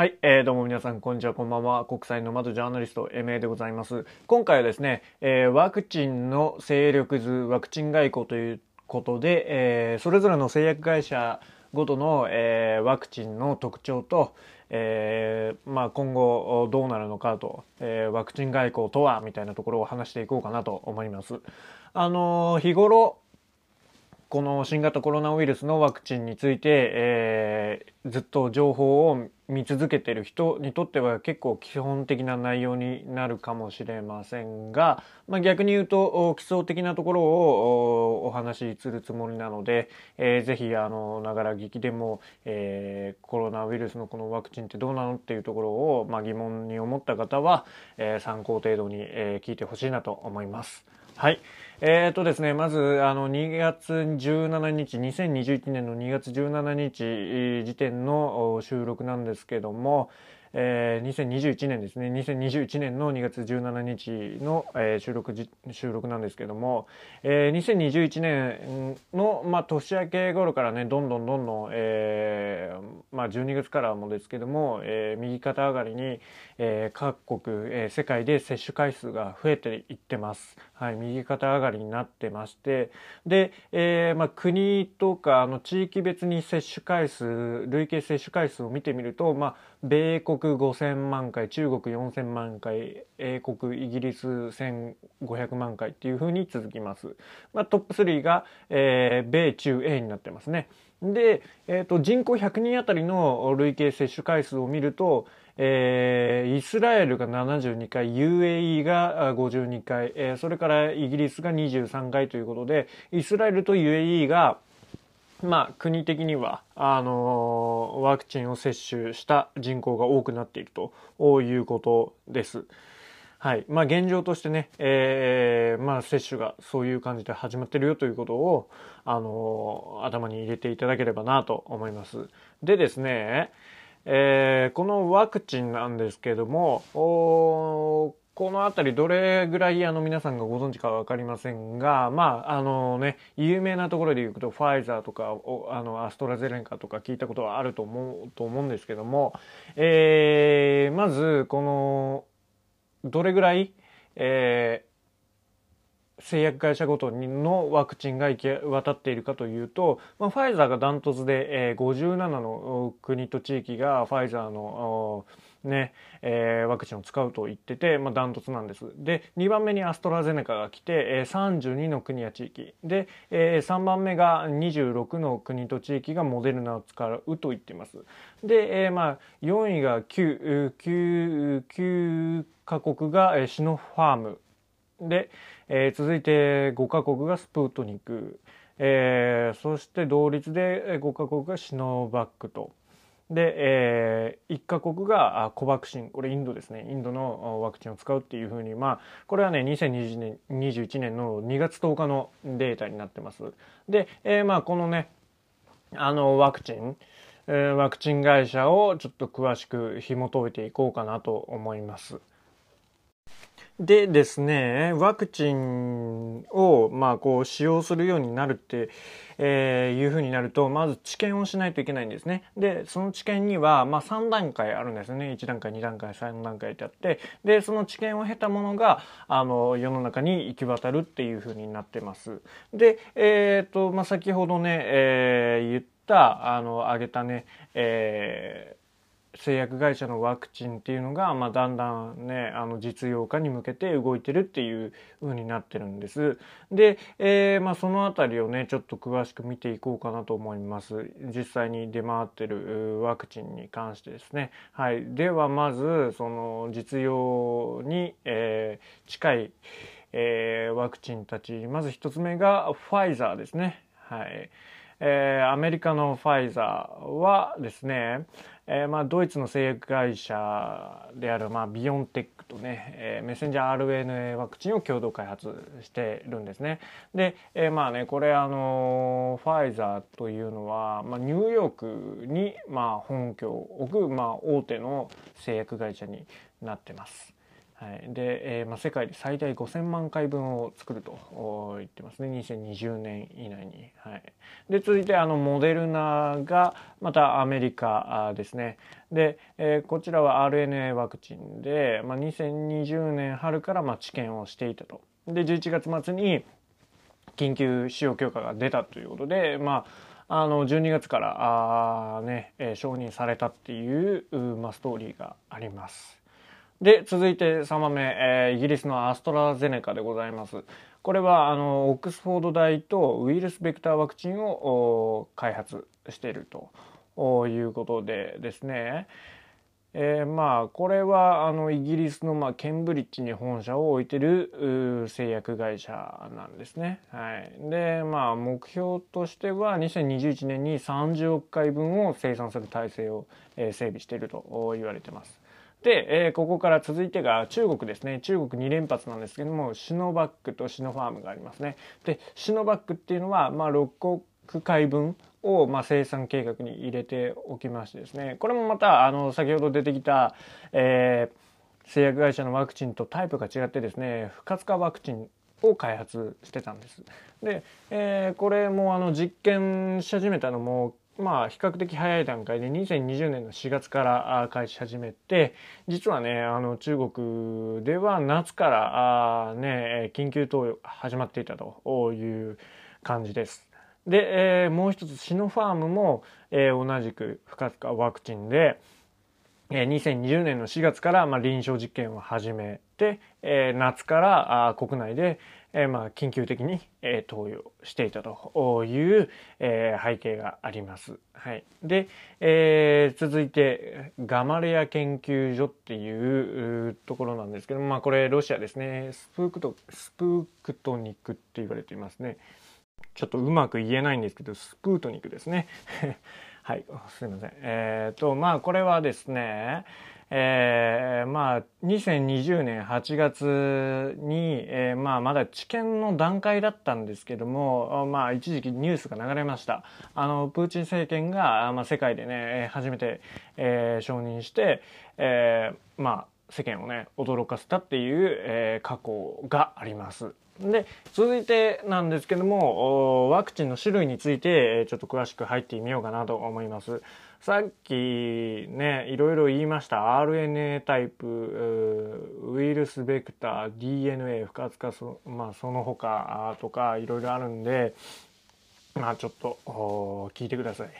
はい、えー、どうも皆さん、こんにちは、こんばんは。国際ノマドジャーナリスト、MA でございます。今回はですね、えーワクチンの勢力図、ワクチン外交ということで、えーそれぞれの製薬会社ごとの、えーワクチンの特徴と、えーまあ、今後どうなるのかと、えーワクチン外交とはみたいなところを話していこうかなと思います。あのー日頃この新型コロナウイルスのワクチンについて、えーずっと情報を見続けてる人にとっては結構基本的な内容になるかもしれませんが、まあ、逆に言うと基礎的なところをお話しするつもりなので、えーぜひあのながら聞きでも、えーコロナウイルスのこのワクチンってどうなのっていうところを、まあ、疑問に思った方は、えー参考程度に、えー聞いてほしいなと思います。はい。えーとですね、まず、あの、2月17日、2021年の2月17日時点の収録なんですけども、えー2021年ですね、2021年の2月17日の、えー収録じ、収録なんですけども、えー2021年の、まあ、年明け頃からね、どんどんどんどん、えーまあ、12月からもですけども、えー右肩上がりに、えー各国、えー世界で接種回数が増えていってます。はい、右肩上がりになってまして、で、えーまあ、国とかあの地域別に接種回数、累計接種回数を見てみると、まあ、米国5000万回、中国4000万回、英国、イギリス1500万回っていう風に続きます。まあ、トップ3が、えー米中英になってますね。で、えー、と人口100人あたりの累計接種回数を見ると、えーイスラエルが72回 UAE が52回、えーそれからイギリスが23回ということでイスラエルと UAE がまあ、国的にはあのーワクチンを接種した人口が多くなっているということです。はい。まあ、現状としてね、えーまあ、接種がそういう感じで始まってるよということを、あのー頭に入れていただければなと思います。でですね、えーこのワクチンなんですけども、このあたりどれぐらいあの皆さんがご存知かわかりませんが、まあ、あのね、有名なところで言うと、ファイザーとか、あの、アストラゼネカとか聞いたことはあると思う、と思うんですけども、えーまず、この、どれぐらい、えー製薬会社ごとにのワクチンが行き渡っているかというと、まあ、ファイザーがダントツで、えー57の国と地域がファイザーのおねえーワクチンを使うと言ってて、まあ、ダントツなんです。で2番目にアストラゼネカが来て、えー32の国や地域。で、えー3番目が26の国と地域がモデルナを使うと言っています。で、えーまあ、4位が 9, 9, 9カ国が、えーシノファーム。で、えー続いて5カ国がスプートニク、えーそして同率で5カ国がシノバックと。で、えー、1カ国がコバクシン、これインドですね、インドのワクチンを使うっていうふうに、まあ、これはね、2021年、21年の2月10日のデータになってます。で、えーまあ、このね、あの、ワクチン、えーワクチン会社をちょっと詳しく紐解いていこうかなと思います。でですね、ワクチンを、まあ、こう、使用するようになるって、えーいうふうになると、まず治験をしないといけないんですね。で、その治験には、まあ、3段階あるんですね。1段階、2段階、3段階ってあって、で、その治験を経たものが、あの、世の中に行き渡るっていうふうになってます。で、えっ、と、まあ、先ほどね、えー言った、あの、挙げたね、えー製薬会社のワクチンっていうのが、まあ、だんだんねあの実用化に向けて動いてるっていう風になってるんです。で、えーまあ、そのあたりをねちょっと詳しく見ていこうかなと思います。実際に出回ってるワクチンに関してですね。はい、ではまずその実用に、えー近い、えーワクチンたちまず一つ目がファイザーですね。はいえーアメリカのファイザーはですね、えーまあ、ドイツの製薬会社である、まあ、ビヨンテックとね、えーメッセンジャー RNA ワクチンを共同開発してるんですね。で、えーまあね、これあのファイザーというのは、まあ、ニューヨークに、まあ、本拠を置く、まあ、大手の製薬会社になってます。はい、で、えーまあ、世界で最大5000万回分を作ると言ってますね2020年以内に。はい、で続いてあのモデルナがまたアメリカですねで、えー、こちらは RNA ワクチンで、まあ、2020年春からまあ治験をしていたと。で11月末に緊急使用許可が出たということで、まあ、あの12月からあ、ねえー、承認されたっていう、まあ、ストーリーがあります。で、続いて3番目、えー、イギリスのアストラゼネカでございます。これは、あの、オックスフォード大とウイルスベクターワクチンを開発しているということでですね。えー、まあ、これは、あの、イギリスの、まあ、ケンブリッジに本社を置いてる製薬会社なんですね。はい。で、まあ、目標としては、2021年に30億回分を生産する体制を、えー、整備していると言われてます。で、えー、ここから続いてが中国ですね。中国2連発なんですけども、シノバックとシノファームがありますね。で、シノバックっていうのは、まあ、6億回分を、まあ、生産計画に入れておきましてですね。これもまた、あの、先ほど出てきた、えー、製薬会社のワクチンとタイプが違ってですね、不活化ワクチンを開発してたんです。で、えー、これもあの実験し始めたのもまあ比較的早い段階で2020年の4月から開始始めて実はねあの中国では夏からあね緊急投与始まっていたという感じです。で、えー、もう一つシノファームも、えー、同じく不活化ワクチンで、えー、2020年の4月から、まあ、臨床実験を始めて、えー、夏からあ国内で、えー、まあ緊急的に、えー、投与していたという、えー、背景があります。はい、で、え、続いてガマレア研究所っていうところなんですけどまあこれロシアですねスプークトスプークトニクって言われていますね。ちょっとうまく言えないんですけどスプートニクですね。はい、すいません。えっ、とまあこれはですね。えー、まあ、2020年8月に、えー、まあ、まだ治験の段階だったんですけども、まあ、一時期ニュースが流れました。あの、プーチン政権が、まあ、世界でね、初めて、えー、承認して、えー、まあ、世間をね、驚かせたっていう、えー、過去があります。で、続いてなんですけども、ワクチンの種類について、ちょっと詳しく入ってみようかなと思います。さっきね、いろいろ言いました。RNA タイプ、ウイルスベクター、DNA 不活化そ、まあ、その他とかいろいろあるんで、まあちょっと聞いてください。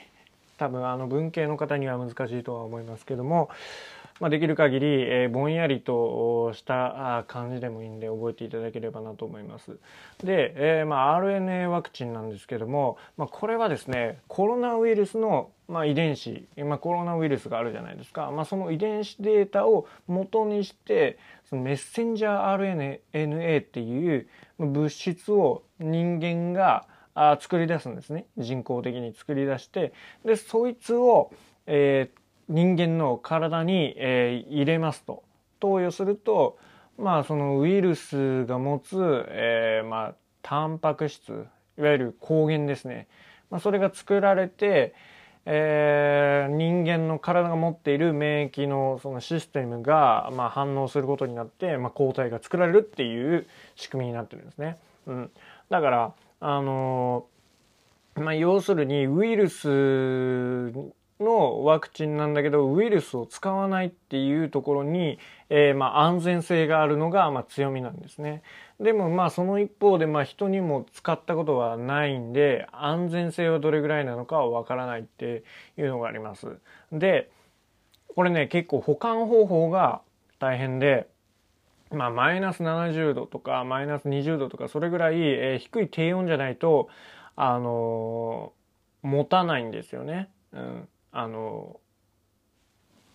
多分あの文系の方には難しいとは思いますけども、まあ、できる限り、え、ぼんやりとした感じでもいいんで覚えていただければなと思います。で、えー、まあ RNA ワクチンなんですけども、まあ、これはですねコロナウイルスのまあ、遺伝子、まあ、コロナウイルスがあるじゃないですか、まあ、その遺伝子データを元にしてそのメッセンジャー RNA っていう物質を人間が作り出すんですね。人工的に作り出して。でそいつを、えー、人間の体に、えー、入れますと。投与するとまあそのウイルスが持つ、えー、まあタンパク質いわゆる抗原ですね、まあ、それが作られて、えー、人間の体が持っている免疫のそのシステムが、まあ、反応することになって、まあ、抗体が作られるっていう仕組みになってるんですね。うん、だからあのー、まあ、要するにウイルスのワクチンなんだけどウイルスを使わないっていうところに、えー、まあ安全性があるのがまあ強みなんですね。でもまあその一方でまあ人にも使ったことはないんで安全性はどれぐらいなのかはわからないっていうのがあります。でこれね結構保管方法が大変でまあマイナス70度とかマイナス20度とかそれぐらい、えー、低い低温じゃないとあのー、持たないんですよね。うんあの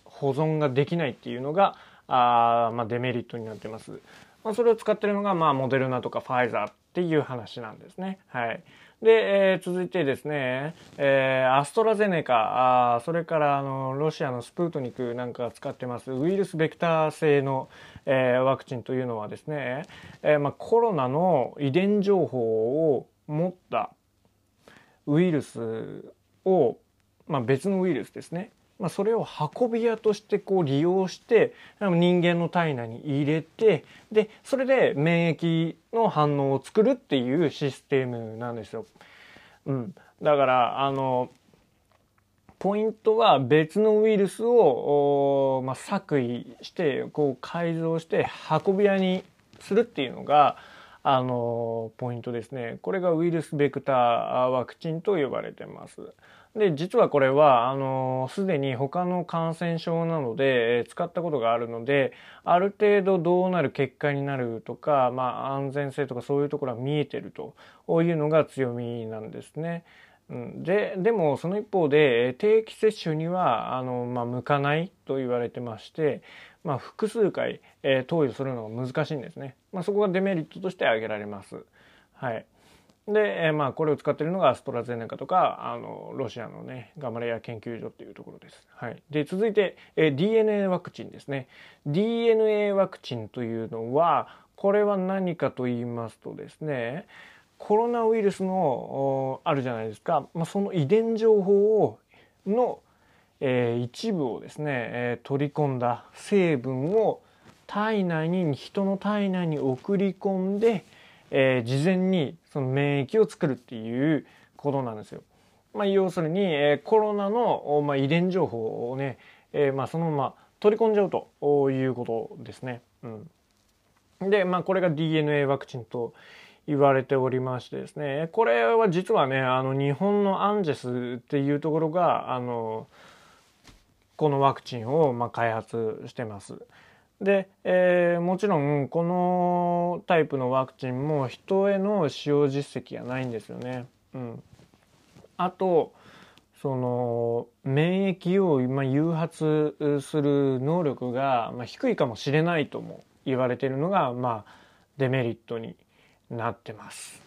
保存ができないっていうのがあ、まあ、デメリットになってます。まあ、それを使ってるのが、まあ、モデルナとかファイザーっていう話なんですね。はい。で、えー、続いてですね、えー、アストラゼネカ、あそれからあのロシアのスプートニクなんかが使ってますウイルスベクター製の、えー、ワクチンというのはですね、えまあ、コロナの遺伝情報を持ったウイルスをまあ、別のウイルスですねまあ、それを運び屋としてこう利用して人間の体内に入れてでそれで免疫の反応を作るっていうシステムなんですよ。うん、だからあのポイントは別のウイルスを、まあ、作為してこう改造して運び屋にするっていうのがあのポイントですね。これがウイルスベクターワクチンと呼ばれてます。で、実はこれは、あの、すでに他の感染症なので、え使ったことがあるので、ある程度どうなる結果になるとか、まあ、安全性とかそういうところは見えてるというのが強みなんですね。うん、で、でもその一方で、定期接種には、あの、まあ、向かないと言われてまして、まあ、複数回、えー、投与するのが難しいんですね。まあ、そこがデメリットとして挙げられます。はい。で、えー、まあこれを使っているのがアストラゼネカとかあのロシアのねガマレア研究所っていうところです。はい、で続いて、えー、DNA ワクチンですね。DNA ワクチンというのはこれは何かと言いますとですねコロナウイルスのあるじゃないですか、まあ、その遺伝情報をの、えー、一部をですね、えー、取り込んだ成分を体内に人の体内に送り込んでえー、事前にその免疫を作るっていうことなんですよ。まあ、要するに、えー、コロナの、まあ、遺伝情報をね、えー、まあ、そのまま取り込んじゃうということですね。うん、で、まあ、これが DNA ワクチンと言われておりましてですねこれは実はねあの日本のアンジェスっていうところがあのこのワクチンをまあ開発してます。で、えー、もちろんこのタイプのワクチンも人への使用実績がないんですよね。うん、あとその免疫を今誘発する能力が、低いかもしれないとも言われているのが、まあ、デメリットになってます。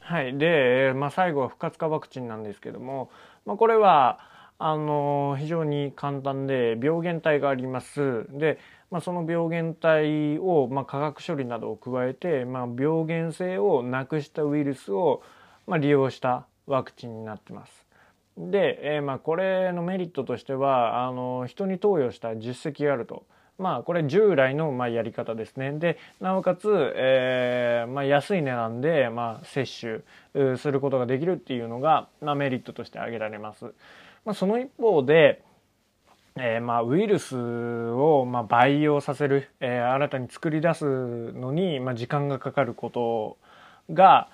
はい、で、まあ、最後は不活化ワクチンなんですけども、まあ、これはあの非常に簡単で病原体がありますで、まあ、その病原体を、まあ、化学処理などを加えて、まあ、病原性をなくしたウイルスを、まあ、利用したワクチンになってます。で、えー、まあこれのメリットとしてはあの人に投与した実績があると。まあこれ従来のまあやり方ですね。で、なおかつ、えー、まあ安い値段でまあ接種することができるっていうのが、まあ、メリットとして挙げられます。まあ、その一方で、えー、まあウイルスをまあ培養させる、えー、新たに作り出すのにまあ時間がかかることが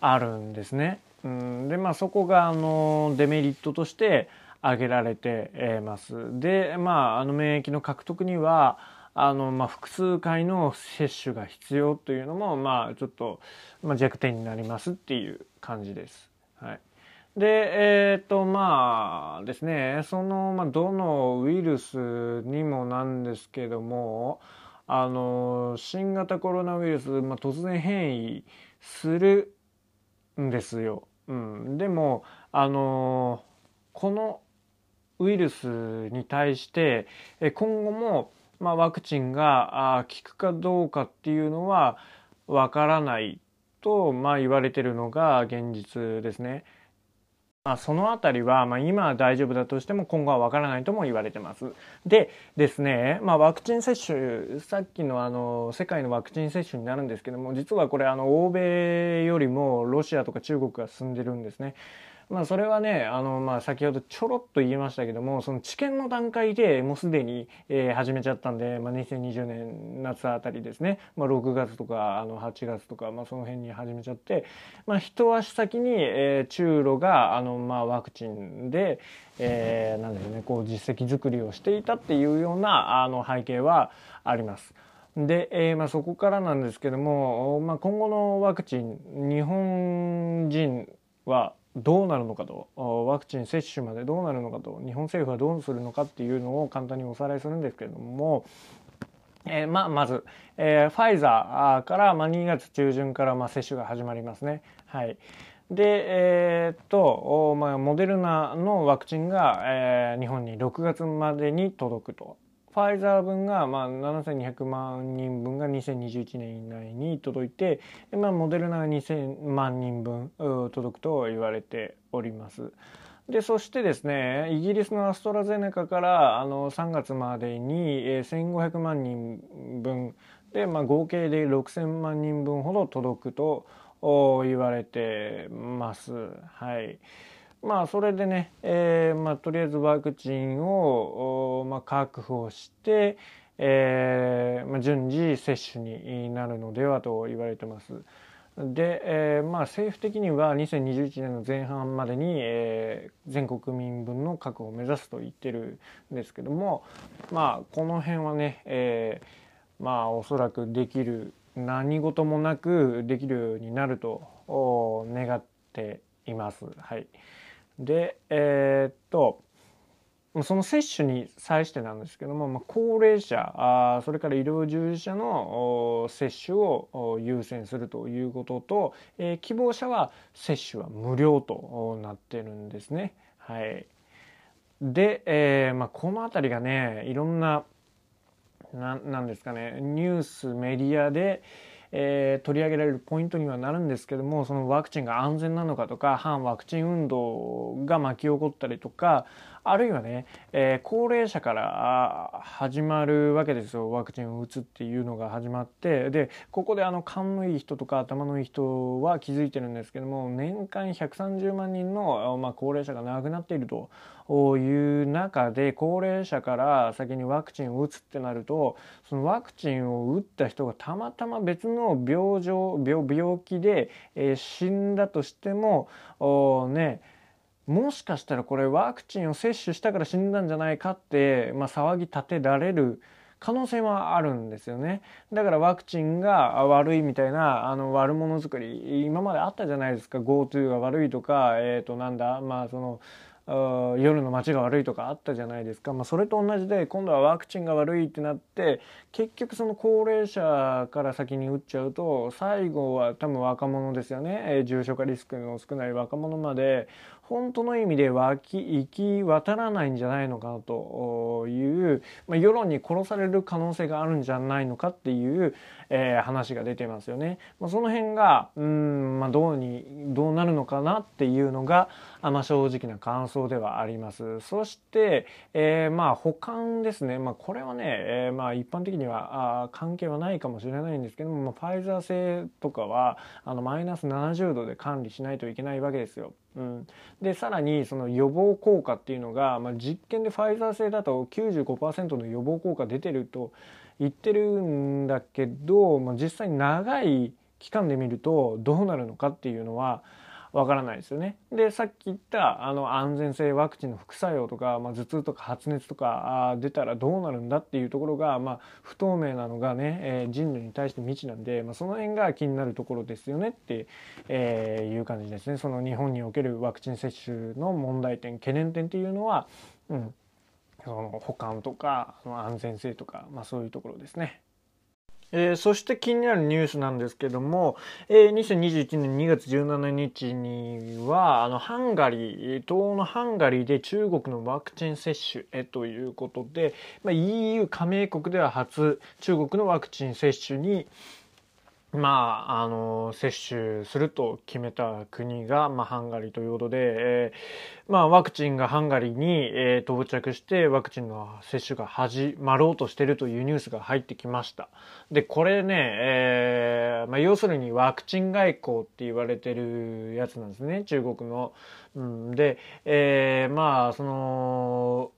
あるんですね。うん、でまあそこがあのデメリットとして挙げられてます。でまああの免疫の獲得にはあのまあ複数回の接種が必要というのもまあちょっと、弱点になりますっていう感じです。で、えっ、ー、と、まあですね、その、まあ、どのウイルスにもなんですけども、あの、新型コロナウイルス、まあ、突然変異するんですよ。うん。でも、あの、このウイルスに対して、今後も、まあ、ワクチンが効くかどうかっていうのはわからないと、まあ、言われてるのが現実ですね。まあ、そのあたりは、まあ、今は大丈夫だとしても今後はわからないとも言われてます。でですね、まあ、ワクチン接種さっきのあの世界のワクチン接種になるんですけども実はこれあの欧米よりもロシアとか中国が進んでるんですね。まあそれはね、あの、まあ先ほどちょろっと言いましたけども、その治験の段階でもうすでに、えー、始めちゃったんで、まあ2020年夏あたりですね、まあ6月とか、あの8月とか、まあその辺に始めちゃって、まあ一足先に、えー、中ロが、あの、まあワクチンで、えー、なんだろうね、こう実績作りをしていたっていうような、あの背景はあります。で、えーまあ、そこからなんですけども、まあ、今後のワクチン日本人はどうなるのかとワクチン接種までどうなるのかと日本政府はどうするのかっていうのを簡単におさらいするんですけれども、えー、まあ、まず、えー、ファイザーから、まあ、2月中旬から、まあ、接種が始まりますね。はい、で、えー、っと、まあ、モデルナのワクチンが、えー、日本に6月までに届くと。ファイザー分が、まあ、7200万人分が2021年以内に届いて、まあ、モデルナが2000万人分届くと言われております。でそしてですねイギリスのアストラゼネカからあの3月までに、えー、1500万人分で、まあ、合計で6000万人分ほど届くと言われてます。はいまあそれでね、えーまあ、とりあえずワクチンを、まあ、確保して、えーまあ、順次接種になるのではと言われてます。で、えー、まあ政府的には2021年の前半までに、えー、全国民分の確保を目指すと言ってるんですけどもまあこの辺はね、えー、まあおそらくできる何事もなくできるようになると願っています。はい、でえー、っとその接種に際してなんですけども、まあ、高齢者あそれから医療従事者の接種を優先するということと、えー、希望者は接種は無料となってるんですね。はい、で、えーまあ、この辺りがねいろんなななんですかねニュースメディアで、えー、取り上げられるポイントにはなるんですけどもそのワクチンが安全なのかとか反ワクチン運動が巻き起こったりとかあるいはね、えー、高齢者から始まるわけですよ。ワクチンを打つっていうのが始まって。でここであの勘のいい人とか頭のいい人は気づいてるんですけども年間130万人の、まあ、高齢者が亡くなっているという中で高齢者から先にワクチンを打つってなるとそのワクチンを打った人がたまたま別の病状病気で、えー、死んだとしてもねもしかしたらこれワクチンを接種したから死んだんじゃないかって、まあ、騒ぎ立てられる可能性はあるんですよね。だからワクチンが悪いみたいなあの悪者作り今まであったじゃないですか。GoTo が悪いとかえっ、ー、となんだまあその夜の街が悪いとかあったじゃないですか、まあ、それと同じで今度はワクチンが悪いってなって結局その高齢者から先に打っちゃうと最後は多分若者ですよね、えー、重症化リスクの少ない若者まで本当の意味で湧き行き渡らないんじゃないのかという、まあ、世論に殺される可能性があるんじゃないのかっていう、えー、話が出てますよね。まあ、その辺がうん、まあ、どうにどうなるのかなっていうのが、まあ、正直な感想ではあります。そして、えー、まあ保管ですね。まあ、これはね、えー、まあ一般的にはあ関係はないかもしれないんですけども、まあ、ファイザー製とかはあのマイナス70度で管理しないといけないわけですよ。うん、でさらにその予防効果っていうのが、まあ、実験でファイザー製だと95%の予防効果出てると言ってるんだけど、まあ、実際に長い期間で見るとどうなるのかっていうのはわからないですよね。でさっき言ったあの安全性ワクチンの副作用とか、まあ、頭痛とか発熱とか出たらどうなるんだっていうところが、まあ、不透明なのがね、えー、人類に対して未知なんで、まあ、その辺が気になるところですよねって、え、いう感じですね。その日本におけるワクチン接種の問題点懸念点っていうのは、うん、その保管とか安全性とか、まあ、そういうところですね。えー、そして気になるニュースなんですけども、えー、2021年2月17日には、あの、ハンガリー、東欧のハンガリーで中国のワクチン接種へということで、まあ、EU 加盟国では初、中国のワクチン接種に、まあ、あの、接種すると決めた国が、まあ、ハンガリーということで、えー、まあ、ワクチンがハンガリーに、えー、到着して、ワクチンの接種が始まろうとしているというニュースが入ってきました。で、これね、えー、まあ、要するにワクチン外交って言われてるやつなんですね、中国の。うん、で、えー、まあ、その、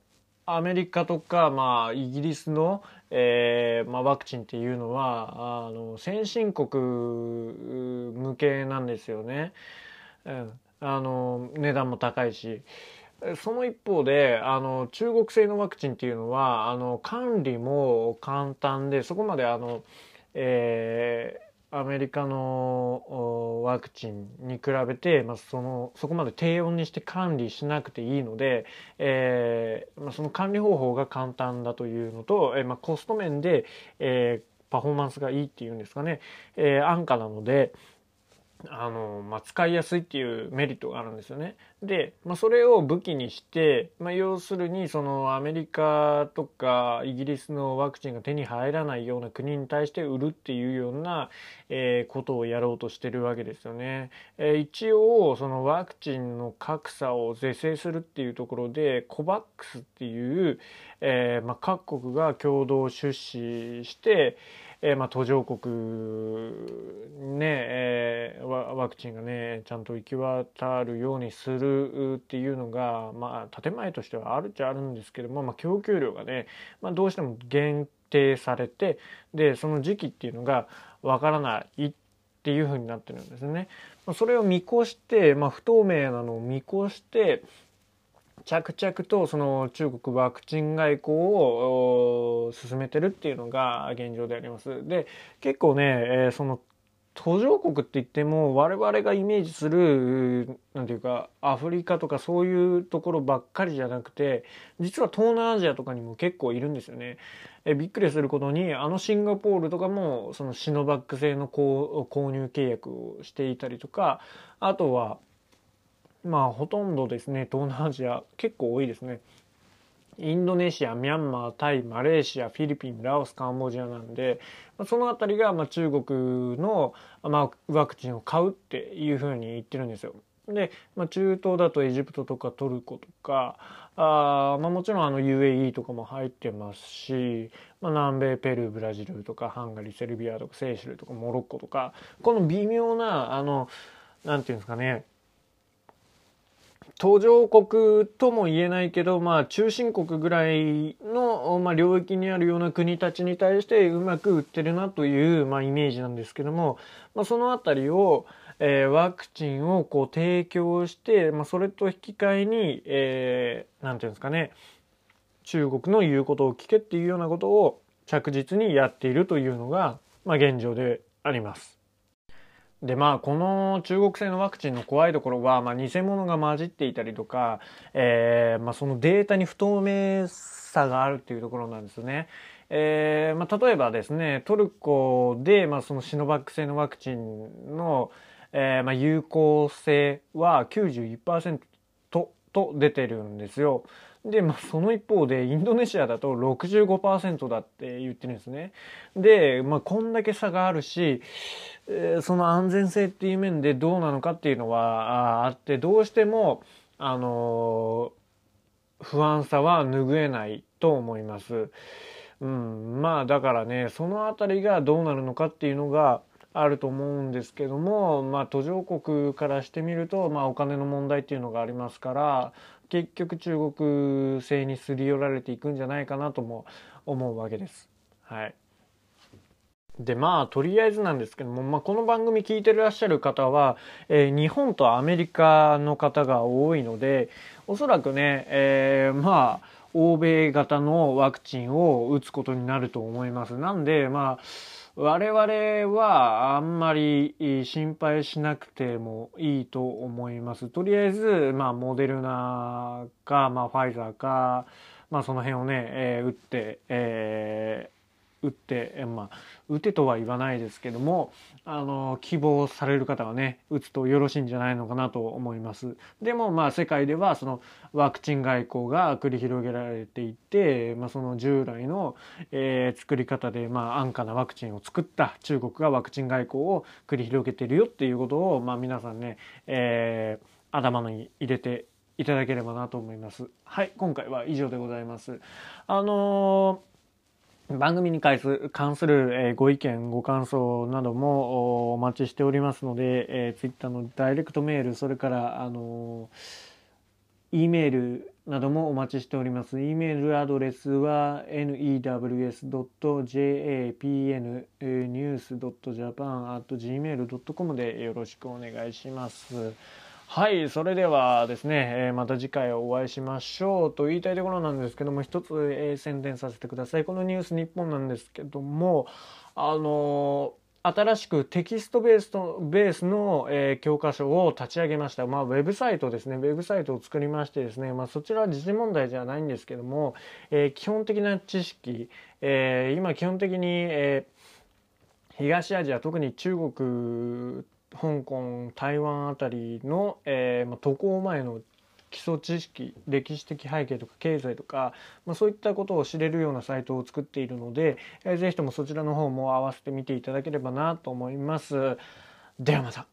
アメリカとか、まあ、イギリスの、えーまあ、ワクチンっていうのはあの先進国向けなんですよね。うん、あの値段も高いし。その一方であの中国製のワクチンっていうのはあの管理も簡単でそこまであの、えー、アメリカのワクチンに比べて、まあ、そのそこまで低温にして管理しなくていいので、えーまあ、その管理方法が簡単だというのと、えーまあ、コスト面で、えー、パフォーマンスがいいっていうんですかね、えー、安価なので、あの、まあ、使いやすいっていうメリットがあるんですよね。で、まあ、それを武器にして、まあ、要するにそのアメリカとかイギリスのワクチンが手に入らないような国に対して売るっていうような、えー、ことをやろうとしてるわけですよね。えー、一応そのワクチンの格差を是正するっていうところで COVAX っていう、えーまあ、各国が共同出資して、えー、まあ途上国ね、えー、ワクチンがねちゃんと行き渡るようにするっていうのがまあ建前としてはあるっちゃあるんですけども、まあ、供給量がね、まあ、どうしても限定されてでその時期っていうのがわからないっていうふうになってるんですね。それを見越して、まあ、不透明なのを見越して着々とその中国ワクチン外交を進めてるっていうのが現状であります。で結構ね、えー、その途上国って言っても我々がイメージする何て言うかアフリカとかそういうところばっかりじゃなくて実は東南アジアとかにも結構いるんですよね。えびっくりすることにあのシンガポールとかもそのシノバック製の購入契約をしていたりとかあとはまあほとんどですね東南アジア結構多いですねインドネシアミャンマータイマレーシアフィリピンラオスカンボジアなんでその辺りがまあ中国のまあワクチンを買うっていうふうに言ってるんですよ。で、まあ、中東だとエジプトとかトルコとかあ、まあ、もちろんあの UAE とかも入ってますし、まあ、南米ペルーブラジルとかハンガリーセルビアとかセーシルとかモロッコとかこの微妙なあのなんていうんですかね途上国とも言えないけど、まあ、中心国ぐらいの、まあ、領域にあるような国たちに対してうまく売ってるなという、まあ、イメージなんですけども、まあ、そのあたりを、えー、ワクチンをこう提供して、まあ、それと引き換えに、えー、なんていうんですかね、中国の言うことを聞けっていうようなことを着実にやっているというのが、まあ、現状であります。でまあこの中国製のワクチンの怖いところは、まあ、偽物が混じっていたりとか、えーまあ、そのデータに不透明さがあるっていうところなんですね。えーまあ、例えばですねトルコで、まあ、そのシノバック製のワクチンの、えーまあ、有効性は91%とと出てるんですよ。で、まあ、その一方でインドネシアだと65%だって言ってるんですね。で、まあ、こんだけ差があるし、その安全性っていう面でどうなのかっていうのはあってどうしても、あの、不安さは拭えないと思います。うん、まあだからねその辺りがどうなるのかっていうのがあると思うんですけども、まあ、途上国からしてみると、まあ、お金の問題っていうのがありますから結局中国製にすり寄られていくんじゃないかなとも思うわけです。はい、でまあとりあえずなんですけども、まあ、この番組聞いてらっしゃる方は、えー、日本とアメリカの方が多いのでおそらくね、えー、まあ欧米型のワクチンを打つことになると思います。なんでまあ我々はあんまり心配しなくてもいいと思います。とりあえず、まあ、モデルナか、まあ、ファイザーか、まあ、その辺をね、えー、打って、えー打って、まあ、打てとは言わないですけども、あの、希望される方はね、打つとよろしいんじゃないのかなと思います。でも、まあ、世界では、その、ワクチン外交が繰り広げられていて、まあ、その従来の、えー、作り方で、まあ、安価なワクチンを作った中国がワクチン外交を繰り広げてるよっていうことを、まあ、皆さんね、えー、頭に入れていただければなと思います。はい、今回は以上でございます。あのー番組に関するご意見、ご感想などもお待ちしておりますので、えー、Twitter のダイレクトメール、それから、あのー、E メールなどもお待ちしております。E メールアドレスは news.japnnews.japan.gmail.com でよろしくお願いします。はい、それではですね、えー、また次回お会いしましょうと言いたいところなんですけども、一つ、えー、宣伝させてください。このニュース日本なんですけども、あのー、新しくテキストベースとベースの、え、教科書を立ち上げました。まあ、ウェブサイトですね。ウェブサイトを作りましてですね、まあ、そちらは時事問題じゃないんですけども、え、基本的な知識、え、今基本的に、え、東アジア、特に中国香港台湾あたりの、えーまあ、渡航前の基礎知識歴史的背景とか経済とか、まあ、そういったことを知れるようなサイトを作っているので、えー、ぜひともそちらの方も合わせて見ていただければなと思います。ではまた。